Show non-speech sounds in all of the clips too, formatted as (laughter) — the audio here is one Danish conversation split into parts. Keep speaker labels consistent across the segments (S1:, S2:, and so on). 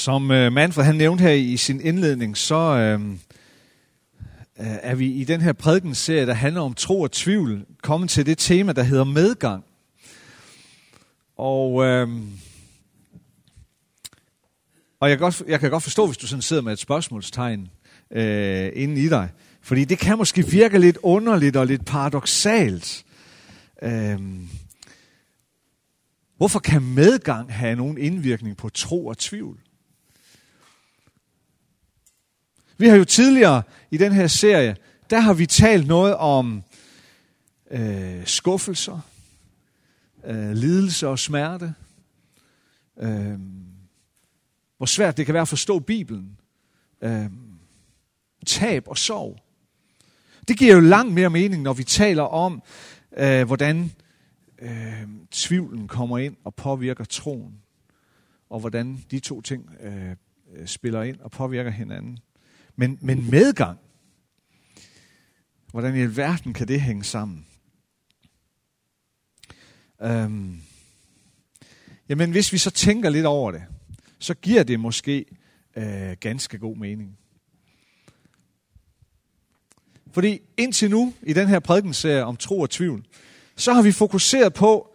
S1: Som øh, Manfred han nævnte her i sin indledning, så øh, øh, er vi i den her prædikenserie, der handler om tro og tvivl, kommet til det tema, der hedder medgang. Og, øh, og jeg, kan godt, jeg kan godt forstå, hvis du sådan sidder med et spørgsmålstegn øh, inden i dig. Fordi det kan måske virke lidt underligt og lidt paradoxalt. Øh, hvorfor kan medgang have nogen indvirkning på tro og tvivl? Vi har jo tidligere i den her serie, der har vi talt noget om øh, skuffelser, øh, lidelse og smerte. Øh, hvor svært det kan være at forstå Bibelen. Øh, tab og sorg. Det giver jo langt mere mening, når vi taler om, øh, hvordan øh, tvivlen kommer ind og påvirker troen. Og hvordan de to ting øh, øh spiller ind og påvirker hinanden. Men, men medgang, hvordan i alverden kan det hænge sammen? Øhm, jamen hvis vi så tænker lidt over det, så giver det måske øh, ganske god mening. Fordi indtil nu, i den her prædikenserie om tro og tvivl, så har vi fokuseret på,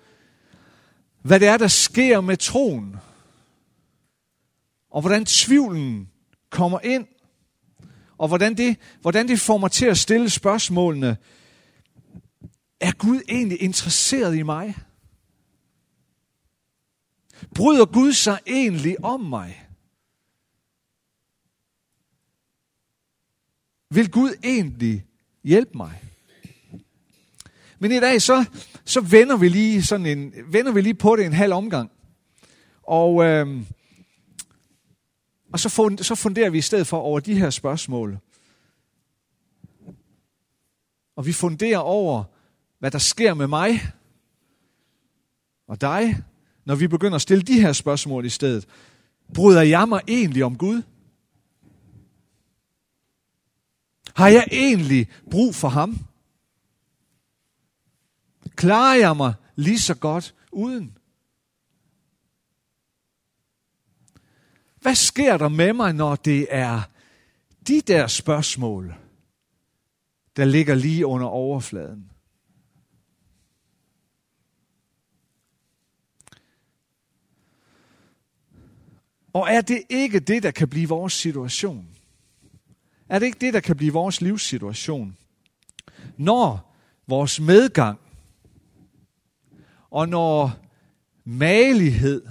S1: hvad det er, der sker med troen. Og hvordan tvivlen kommer ind og hvordan det, hvordan det får mig til at stille spørgsmålene. Er Gud egentlig interesseret i mig? Bryder Gud sig egentlig om mig? Vil Gud egentlig hjælpe mig? Men i dag så, så vender, vi lige sådan en, vender vi lige på det en halv omgang. Og øh, og så, fund, så funderer vi i stedet for over de her spørgsmål. Og vi funderer over, hvad der sker med mig og dig, når vi begynder at stille de her spørgsmål i stedet. Bryder jeg mig egentlig om Gud? Har jeg egentlig brug for ham? Klarer jeg mig lige så godt uden? Hvad sker der med mig, når det er de der spørgsmål, der ligger lige under overfladen? Og er det ikke det, der kan blive vores situation? Er det ikke det, der kan blive vores livssituation? Når vores medgang og når malighed,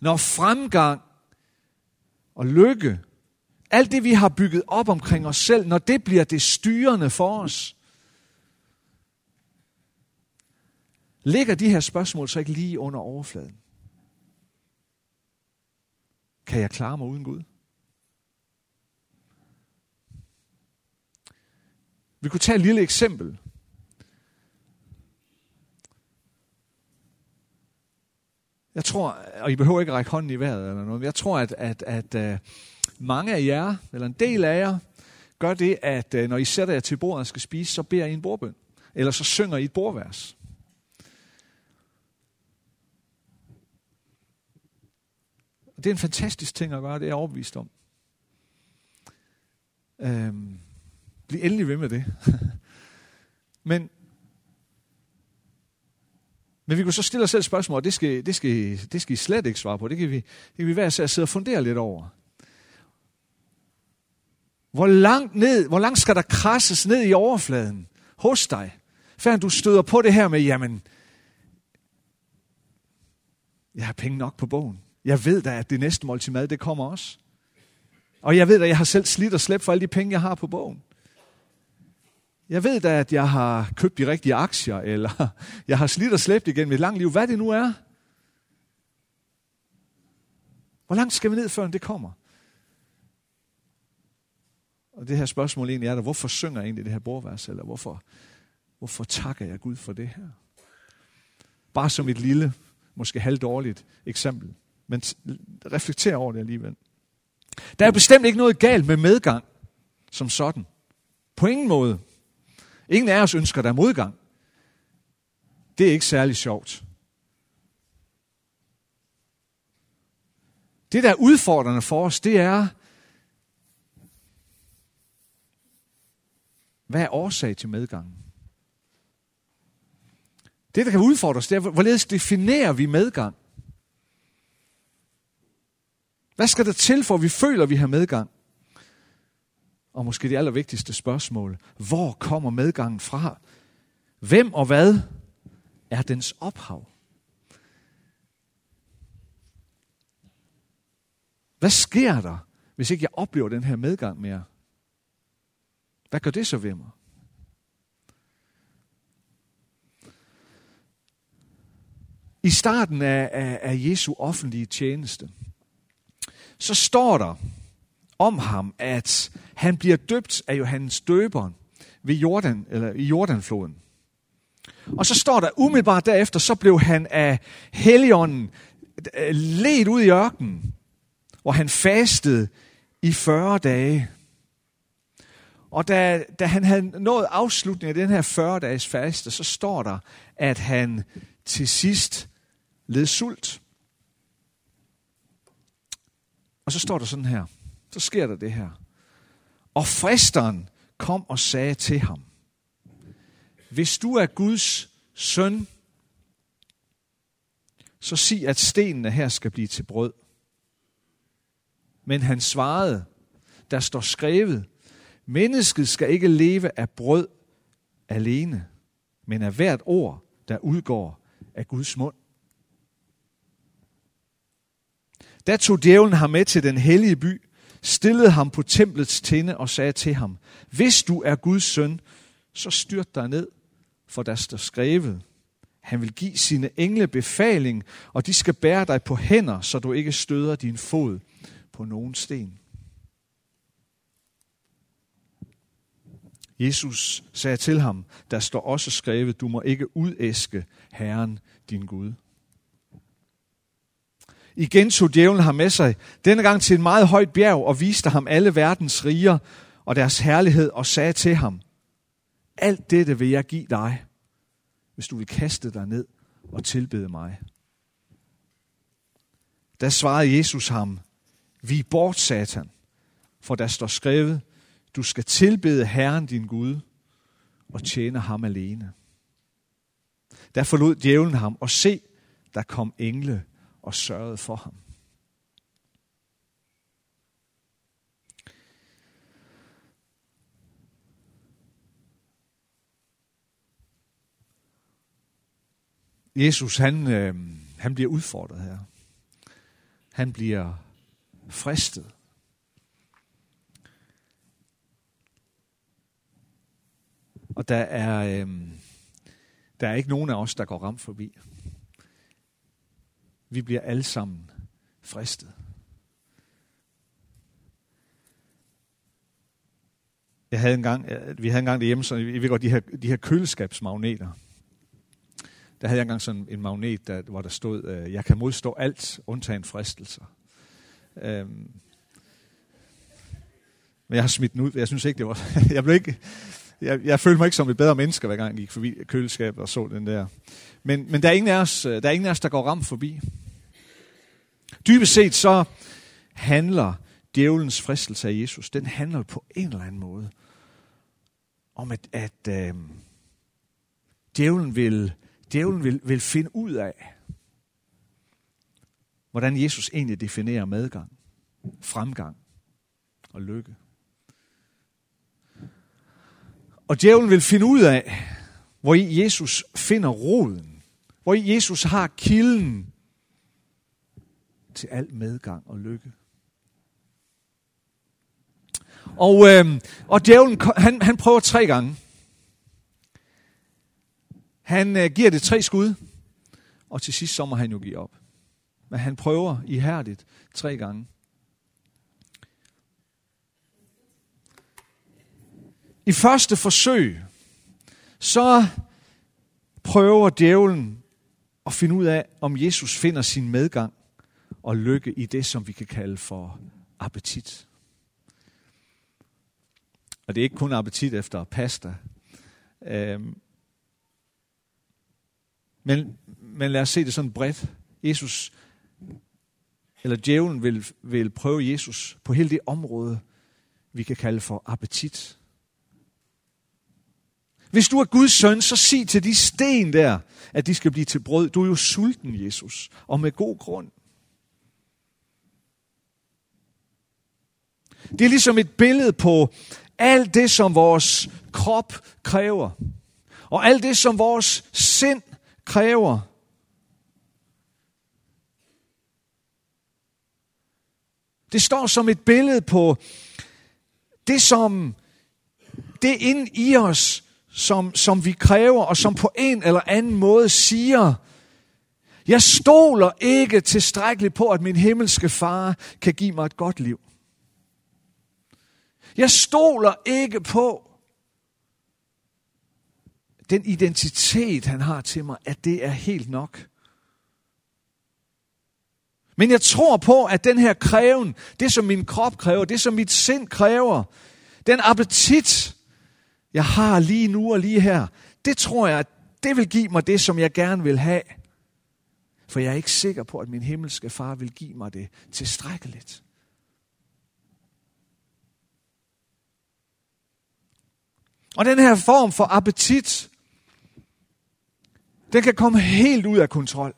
S1: når fremgang og lykke, alt det vi har bygget op omkring os selv, når det bliver det styrende for os, ligger de her spørgsmål så ikke lige under overfladen? Kan jeg klare mig uden Gud? Vi kunne tage et lille eksempel. Jeg tror, og I behøver ikke række hånden i vejret eller noget, men jeg tror, at, at, at, at mange af jer, eller en del af jer, gør det, at øh, når I sætter jer til bordet og skal spise, så beder I en bordbøn. Eller så synger I et bordvers. Det er en fantastisk ting at gøre, det er jeg overbevist om. Øhm, bliv endelig ved med det. (laughs) Men men vi kunne så stille os selv spørgsmål, og det skal, det skal, det skal I slet ikke svare på. Det kan vi, det kan vi være at sidde og fundere lidt over. Hvor langt, ned, hvor langt skal der krasses ned i overfladen hos dig, før du støder på det her med, jamen, jeg har penge nok på bogen. Jeg ved da, at det næste måltid mad, det kommer også. Og jeg ved da, at jeg har selv slidt og slæbt for alle de penge, jeg har på bogen. Jeg ved da, at jeg har købt de rigtige aktier, eller jeg har slidt og slæbt igennem et langt liv. Hvad det nu er. Hvor langt skal vi ned, før det kommer? Og det her spørgsmål egentlig er der, hvorfor synger jeg egentlig det her bordvers, eller hvorfor, hvorfor takker jeg Gud for det her? Bare som et lille, måske halvdårligt eksempel. Men reflekter over det alligevel. Der er bestemt ikke noget galt med medgang som sådan. På ingen måde. Ingen af os ønsker der modgang. Det er ikke særlig sjovt. Det, der er udfordrende for os, det er, hvad er årsag til medgangen? Det, der kan udfordre os, det er, hvorledes definerer vi medgang? Hvad skal der til, for at vi føler, at vi har medgang? Og måske det allervigtigste spørgsmål. Hvor kommer medgangen fra? Hvem og hvad er dens ophav? Hvad sker der, hvis ikke jeg oplever den her medgang mere? Hvad gør det så ved mig? I starten af, af, af Jesu offentlige tjeneste, så står der om ham, at han bliver døbt af Johannes døberen ved Jordan, eller i Jordanfloden. Og så står der umiddelbart derefter, så blev han af Helligånden øh, ledt ud i ørkenen, hvor han fastede i 40 dage. Og da, da han havde nået afslutningen af den her 40-dages faste, så står der, at han til sidst led sult. Og så står der sådan her. Så sker der det her. Og fristeren kom og sagde til ham, hvis du er Guds søn, så sig, at stenene her skal blive til brød. Men han svarede, der står skrevet, mennesket skal ikke leve af brød alene, men af hvert ord, der udgår af Guds mund. Der tog djævlen ham med til den hellige by, stillede ham på templets tinde og sagde til ham, hvis du er Guds søn, så styrt dig ned, for der står skrevet, han vil give sine engle befaling, og de skal bære dig på hænder, så du ikke støder din fod på nogen sten. Jesus sagde til ham, der står også skrevet, du må ikke udæske Herren din Gud. Igen tog djævlen ham med sig, denne gang til en meget højt bjerg, og viste ham alle verdens riger og deres herlighed, og sagde til ham, alt dette vil jeg give dig, hvis du vil kaste dig ned og tilbede mig. Da svarede Jesus ham, vi bort, Satan, for der står skrevet, du skal tilbede Herren din Gud og tjene ham alene. Der forlod djævlen ham, og se, der kom engle og sørgede for ham. Jesus, han, øh, han bliver udfordret her. Han bliver fristet. Og der er, øh, der er ikke nogen af os, der går ramt forbi. Vi bliver alle sammen fristet. Jeg havde engang, øh, vi havde engang derhjemme, så vi ved godt, de her, de her køleskabsmagneter. Der havde jeg engang sådan en magnet, der, hvor der stod, øh, jeg kan modstå alt, undtagen fristelser. Øhm, men jeg har smidt den ud. Jeg synes ikke, det var... (laughs) jeg blev ikke... Jeg, jeg følte mig ikke som et bedre menneske, hver gang jeg gik forbi køleskabet og så den der. Men, men der, er ingen af os, øh, der er ingen af os, der går ramt forbi. Dybest set så handler djævelens fristelse af Jesus, den handler på en eller anden måde om, at, at øh, djævlen, vil, djævlen vil, vil finde ud af, hvordan Jesus egentlig definerer medgang, fremgang og lykke. Og djævlen vil finde ud af, hvor Jesus finder roden, hvor Jesus har kilden til al medgang og lykke. Og, øh, og djævlen, han, han prøver tre gange. Han øh, giver det tre skud, og til sidst så må han jo give op. Men han prøver ihærdigt tre gange. I første forsøg, så prøver djævlen at finde ud af, om Jesus finder sin medgang og lykke i det, som vi kan kalde for appetit. Og det er ikke kun appetit efter pasta. Øhm, men, men lad os se det sådan bredt. Jesus eller djævlen vil, vil prøve Jesus på hele det område, vi kan kalde for appetit. Hvis du er Guds søn, så sig til de sten der, at de skal blive til brød. Du er jo sulten, Jesus, og med god grund. Det er ligesom et billede på alt det, som vores krop kræver. Og alt det, som vores sind kræver. Det står som et billede på det, som det ind i os, som, som vi kræver, og som på en eller anden måde siger, jeg stoler ikke tilstrækkeligt på, at min himmelske far kan give mig et godt liv. Jeg stoler ikke på den identitet, han har til mig, at det er helt nok. Men jeg tror på, at den her kræven, det som min krop kræver, det som mit sind kræver, den appetit, jeg har lige nu og lige her, det tror jeg, det vil give mig det, som jeg gerne vil have. For jeg er ikke sikker på, at min himmelske far vil give mig det tilstrækkeligt. Og den her form for appetit, den kan komme helt ud af kontrol.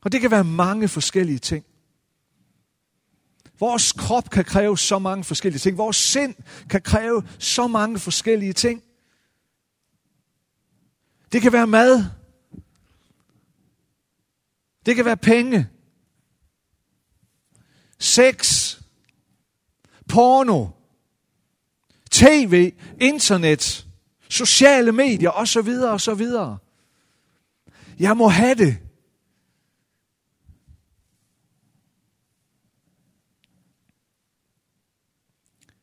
S1: Og det kan være mange forskellige ting. Vores krop kan kræve så mange forskellige ting. Vores sind kan kræve så mange forskellige ting. Det kan være mad. Det kan være penge. Sex. Porno. TV. Internet. Sociale medier osv. osv. Jeg må have det.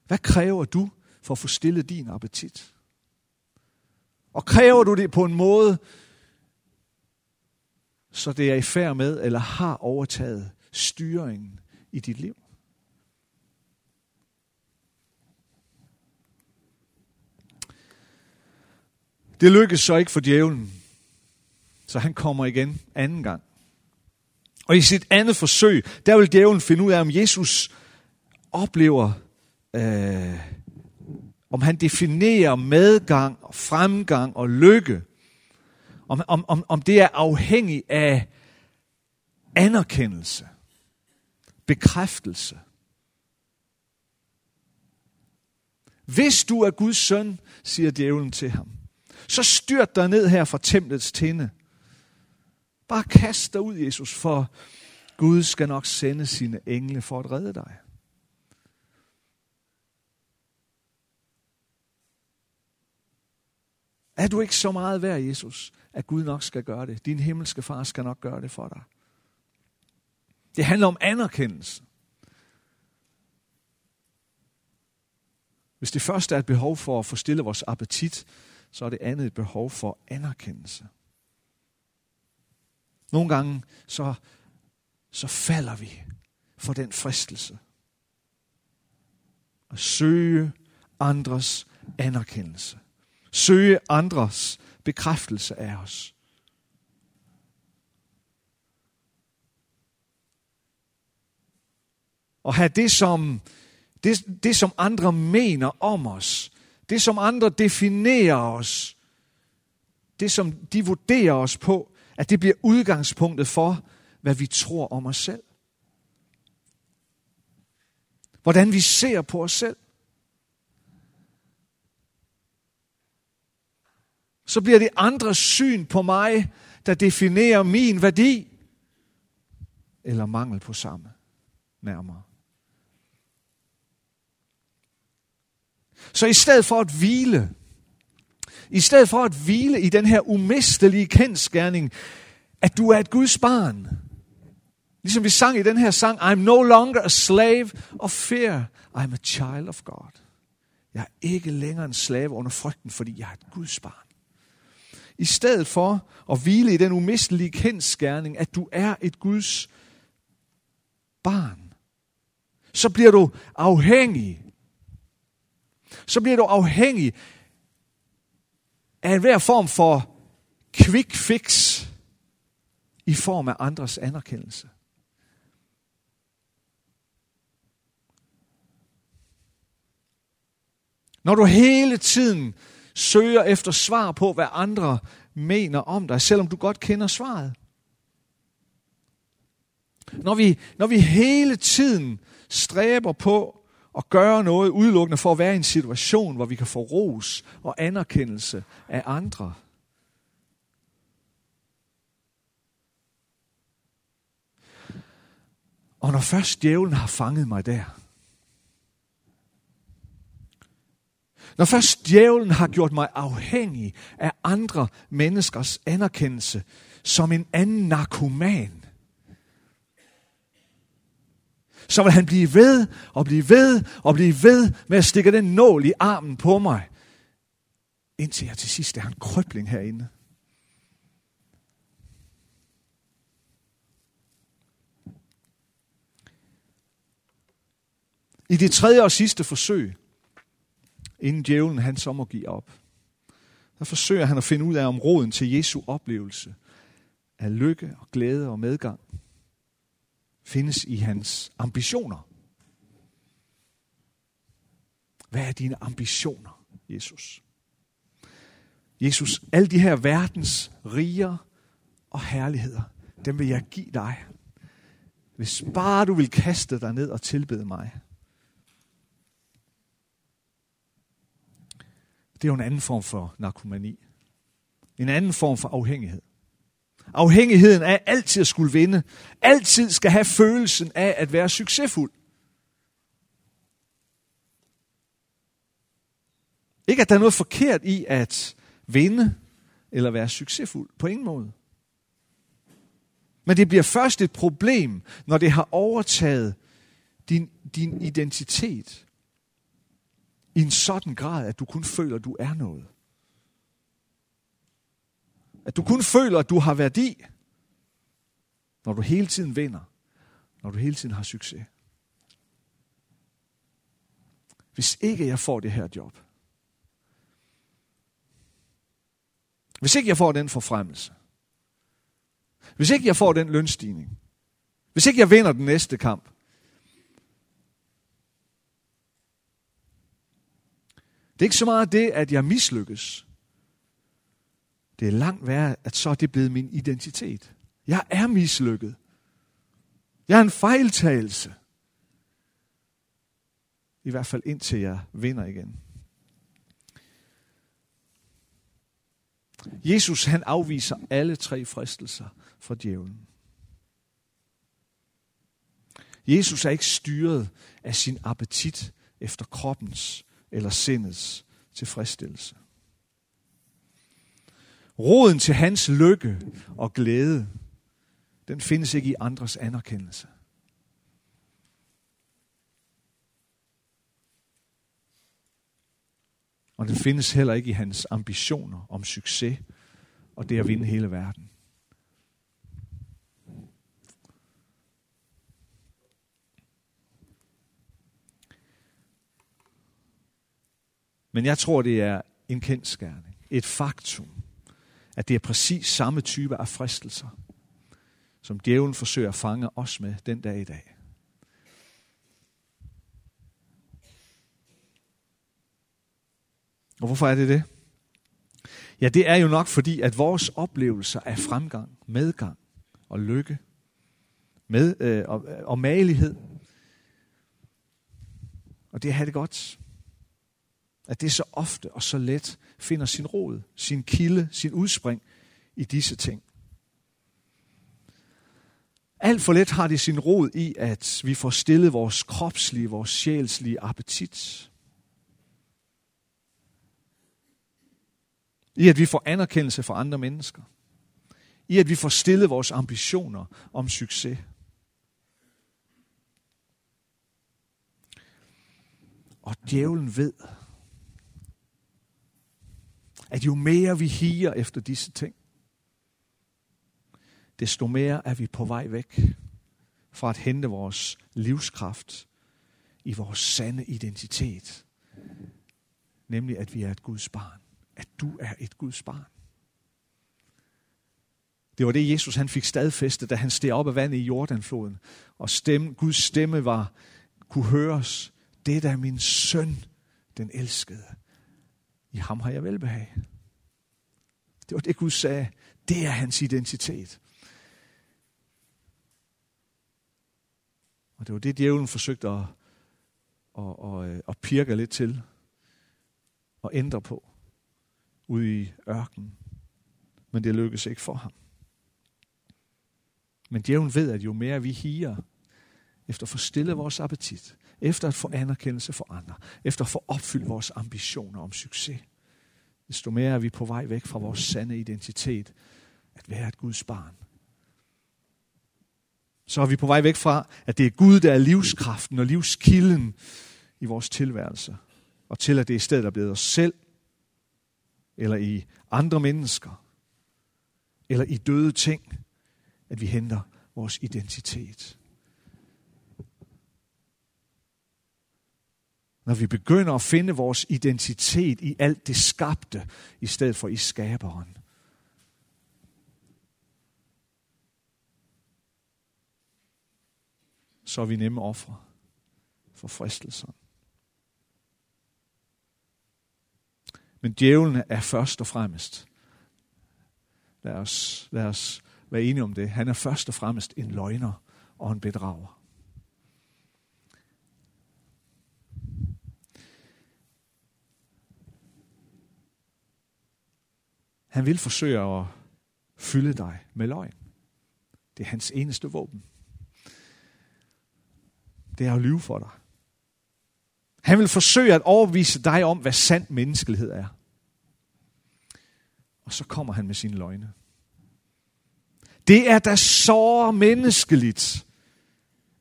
S1: Hvad kræver du for at få stillet din appetit? Og kræver du det på en måde, så det er i færd med eller har overtaget styringen i dit liv? Det lykkes så ikke for djævlen, så han kommer igen anden gang. Og i sit andet forsøg, der vil djævlen finde ud af, om Jesus oplever øh, om han definerer medgang, og fremgang og lykke, om, om, om, om det er afhængigt af anerkendelse, bekræftelse. Hvis du er Guds søn, siger djævlen til ham, så styrt dig ned her fra templets tinde. Bare kast dig ud, Jesus, for Gud skal nok sende sine engle for at redde dig. Er du ikke så meget værd, Jesus, at Gud nok skal gøre det? Din himmelske far skal nok gøre det for dig. Det handler om anerkendelse. Hvis det første er et behov for at forstille vores appetit, så er det andet et behov for anerkendelse. Nogle gange så, så falder vi for den fristelse. At søge andres anerkendelse søge andres bekræftelse af os. Og have det som, det, det, som andre mener om os, det, som andre definerer os, det, som de vurderer os på, at det bliver udgangspunktet for, hvad vi tror om os selv. Hvordan vi ser på os selv. Så bliver det andres syn på mig, der definerer min værdi, eller mangel på samme nærmere. Så i stedet for at hvile, i stedet for at hvile i den her umistelige kendskærning, at du er et Guds barn, ligesom vi sang i den her sang, I'm no longer a slave of fear, I'm a child of God. Jeg er ikke længere en slave under frygten, fordi jeg er et Guds barn i stedet for at hvile i den umistelige kendskærning, at du er et Guds barn, så bliver du afhængig. Så bliver du afhængig af enhver form for quick fix i form af andres anerkendelse. Når du hele tiden søger efter svar på, hvad andre mener om dig, selvom du godt kender svaret. Når vi, når vi hele tiden stræber på at gøre noget udelukkende for at være i en situation, hvor vi kan få ros og anerkendelse af andre. Og når først djævlen har fanget mig der, Når først djævlen har gjort mig afhængig af andre menneskers anerkendelse som en anden narkoman, så vil han blive ved og blive ved og blive ved med at stikke den nål i armen på mig, indtil jeg til sidst er en krøbling herinde. I det tredje og sidste forsøg, inden djævlen han så må give op. Der forsøger han at finde ud af om roden til Jesu oplevelse af lykke og glæde og medgang findes i hans ambitioner. Hvad er dine ambitioner, Jesus? Jesus, alle de her verdens riger og herligheder, dem vil jeg give dig. Hvis bare du vil kaste dig ned og tilbede mig. Det er jo en anden form for narkomani. En anden form for afhængighed. Afhængigheden af altid at skulle vinde. Altid skal have følelsen af at være succesfuld. Ikke at der er noget forkert i at vinde eller være succesfuld. På ingen måde. Men det bliver først et problem, når det har overtaget din, din identitet i en sådan grad, at du kun føler, at du er noget. At du kun føler, at du har værdi, når du hele tiden vinder, når du hele tiden har succes. Hvis ikke jeg får det her job, hvis ikke jeg får den forfremmelse, hvis ikke jeg får den lønstigning, hvis ikke jeg vinder den næste kamp, Det er ikke så meget det, at jeg mislykkes. Det er langt værre, at så er det blevet min identitet. Jeg er mislykket. Jeg er en fejltagelse. I hvert fald indtil jeg vinder igen. Jesus han afviser alle tre fristelser for djævlen. Jesus er ikke styret af sin appetit efter kroppens eller sindets tilfredsstillelse. Roden til hans lykke og glæde, den findes ikke i andres anerkendelse. Og den findes heller ikke i hans ambitioner om succes og det at vinde hele verden. Men jeg tror, det er en kendskærning, et faktum, at det er præcis samme type af fristelser, som djævlen forsøger at fange os med den dag i dag. Og hvorfor er det det? Ja, det er jo nok fordi, at vores oplevelser af fremgang, medgang og lykke med, øh, og, og malighed, og det at have det godt, at det så ofte og så let finder sin rod, sin kilde, sin udspring i disse ting. Alt for let har det sin rod i, at vi får stillet vores kropslige, vores sjælslige appetit. I at vi får anerkendelse fra andre mennesker. I at vi får stillet vores ambitioner om succes. Og djævlen ved, at jo mere vi higer efter disse ting, desto mere er vi på vej væk fra at hente vores livskraft i vores sande identitet. Nemlig at vi er et Guds barn. At du er et Guds barn. Det var det, Jesus han fik stadfæstet, da han steg op af vandet i Jordanfloden. Og stemme, Guds stemme var, kunne høres. Det er min søn, den elskede. I ham har jeg velbehag. Det var det, Gud sagde. Det er hans identitet. Og det var det, djævlen forsøgte at, at, at, øh, at pirke lidt til og ændre på ude i ørkenen. Men det lykkedes ikke for ham. Men djævlen ved, at jo mere vi higer efter at få stillet vores appetit, efter at få anerkendelse for andre, efter at få opfyldt vores ambitioner om succes, desto mere er vi på vej væk fra vores sande identitet, at være et Guds barn. Så er vi på vej væk fra, at det er Gud, der er livskraften og livskilden i vores tilværelse, og til at det i stedet er blevet os selv, eller i andre mennesker, eller i døde ting, at vi henter vores identitet. Når vi begynder at finde vores identitet i alt det skabte, i stedet for i skaberen. Så er vi nemme ofre for fristelsen. Men djævlen er først og fremmest. Lad os, lad os være enige om det. Han er først og fremmest en løgner og en bedrager. Han vil forsøge at fylde dig med løgn. Det er hans eneste våben. Det er at lyve for dig. Han vil forsøge at overvise dig om, hvad sand menneskelighed er. Og så kommer han med sine løgne. Det er da så menneskeligt,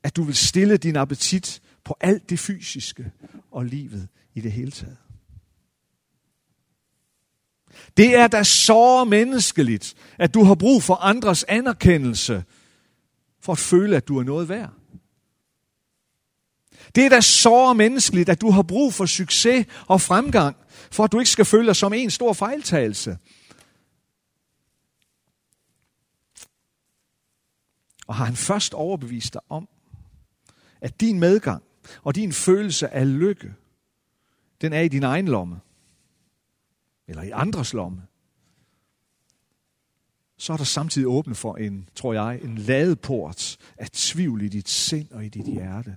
S1: at du vil stille din appetit på alt det fysiske og livet i det hele taget. Det er da så menneskeligt, at du har brug for andres anerkendelse, for at føle, at du er noget værd. Det er da så menneskeligt, at du har brug for succes og fremgang, for at du ikke skal føle dig som en stor fejltagelse. Og har han først overbevist dig om, at din medgang og din følelse af lykke, den er i din egen lomme, eller i andres lomme, så er der samtidig åbnet for en, tror jeg, en ladeport af tvivl i dit sind og i dit hjerte.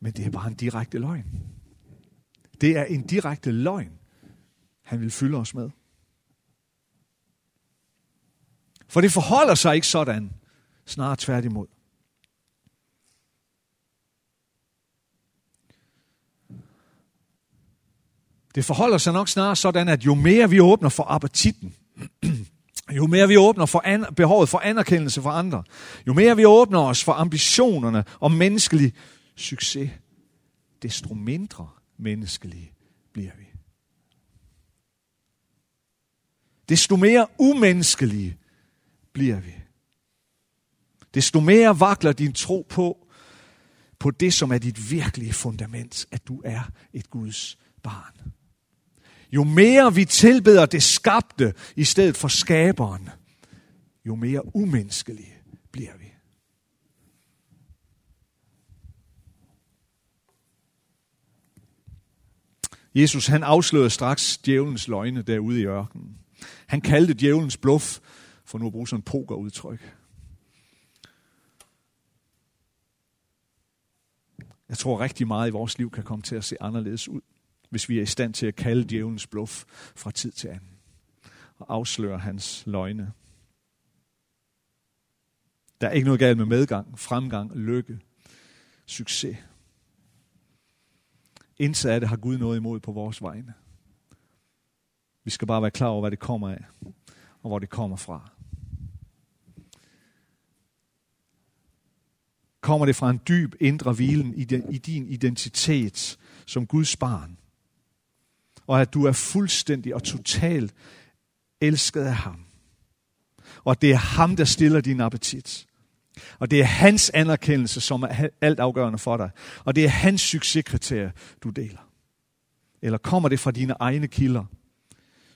S1: Men det er bare en direkte løgn. Det er en direkte løgn, han vil fylde os med. For det forholder sig ikke sådan, snarere tværtimod. Det forholder sig nok snarere sådan, at jo mere vi åbner for appetitten, (clears throat) jo mere vi åbner for an- behovet for anerkendelse fra andre, jo mere vi åbner os for ambitionerne og menneskelig succes, desto mindre menneskelige bliver vi. Desto mere umenneskelige bliver vi. Desto mere vakler din tro på, på det, som er dit virkelige fundament, at du er et Guds barn. Jo mere vi tilbeder det skabte i stedet for skaberen, jo mere umenneskelige bliver vi. Jesus han afslørede straks djævelens løgne derude i ørkenen. Han kaldte djævelens bluff, for nu at bruge sådan et pokerudtryk. Jeg tror rigtig meget i vores liv kan komme til at se anderledes ud, hvis vi er i stand til at kalde djævelens bluff fra tid til anden og afsløre hans løgne. Der er ikke noget galt med medgang, fremgang, lykke, succes. Indsatte af det har Gud noget imod på vores vegne. Vi skal bare være klar over, hvad det kommer af, og hvor det kommer fra. Kommer det fra en dyb indre hvilen i din identitet som Guds barn, og at du er fuldstændig og totalt elsket af ham. Og det er ham, der stiller din appetit. Og det er hans anerkendelse, som er alt afgørende for dig. Og det er hans succeskriterie, du deler. Eller kommer det fra dine egne kilder,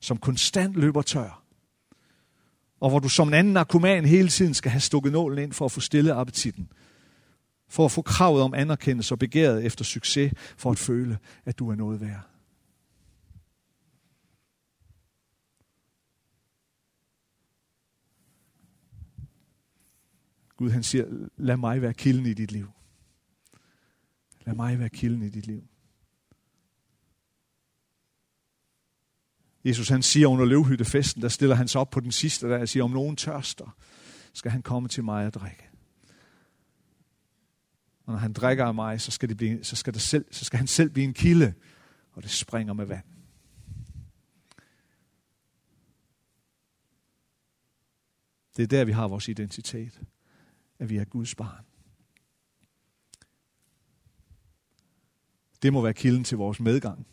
S1: som konstant løber tør. Og hvor du som en anden narkoman hele tiden skal have stukket nålen ind for at få stillet appetitten. For at få kravet om anerkendelse og begæret efter succes, for at føle, at du er noget værd. Gud han siger, lad mig være kilden i dit liv. Lad mig være kilden i dit liv. Jesus han siger under løvhyttefesten, der stiller han sig op på den sidste dag og siger, om nogen tørster, skal han komme til mig og drikke. Og når han drikker af mig, så skal, det blive, så skal, det selv, så skal han selv blive en kilde, og det springer med vand. Det er der, vi har vores identitet. At vi er Guds barn. Det må være kilden til vores medgang,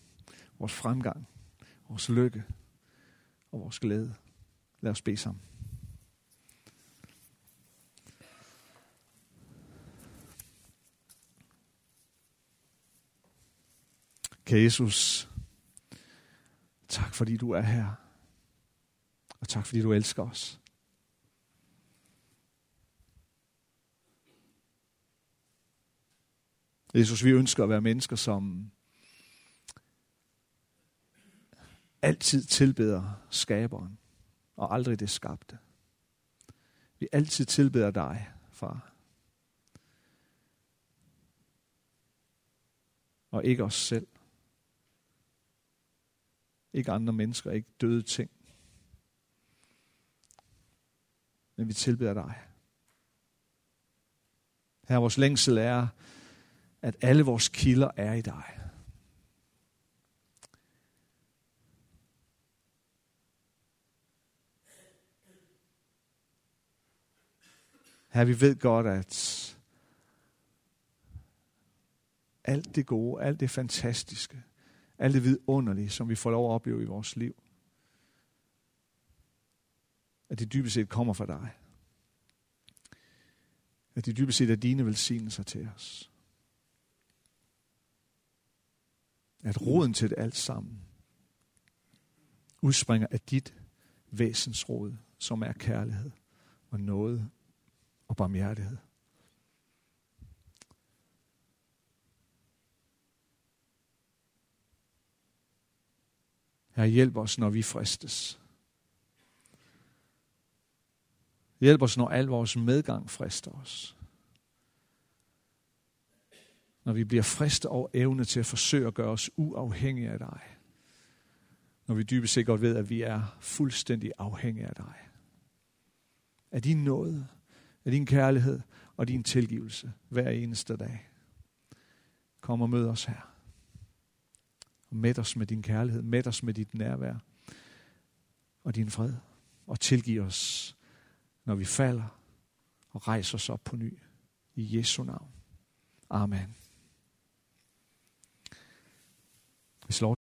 S1: vores fremgang, vores lykke og vores glæde. Lad os bede sammen. Kære Jesus, tak fordi du er her. Og tak fordi du elsker os. Jesus, vi ønsker at være mennesker, som altid tilbeder skaberen, og aldrig det skabte. Vi altid tilbeder dig, far. Og ikke os selv. Ikke andre mennesker, ikke døde ting. Men vi tilbeder dig. Her vores længsel er, at alle vores kilder er i dig. Her vi ved godt, at alt det gode, alt det fantastiske, alt det vidunderlige, som vi får lov at opleve i vores liv, at det dybest set kommer fra dig. At det dybest set er dine velsignelser til os. At roden til det alt sammen udspringer af dit væsens rod, som er kærlighed og noget og barmhjertighed. Herre, hjælp os, når vi fristes. Hjælp os, når al vores medgang frister os. Når vi bliver fristet over evne til at forsøge at gøre os uafhængige af dig. Når vi dybest set godt ved, at vi er fuldstændig afhængige af dig. Af din nåde, af din kærlighed og din tilgivelse hver eneste dag. Kom og mød os her. Og mæt os med din kærlighed, mæt os med dit nærvær og din fred. Og tilgiv os, når vi falder og rejser os op på ny. I Jesu navn. Amen. Hvis lov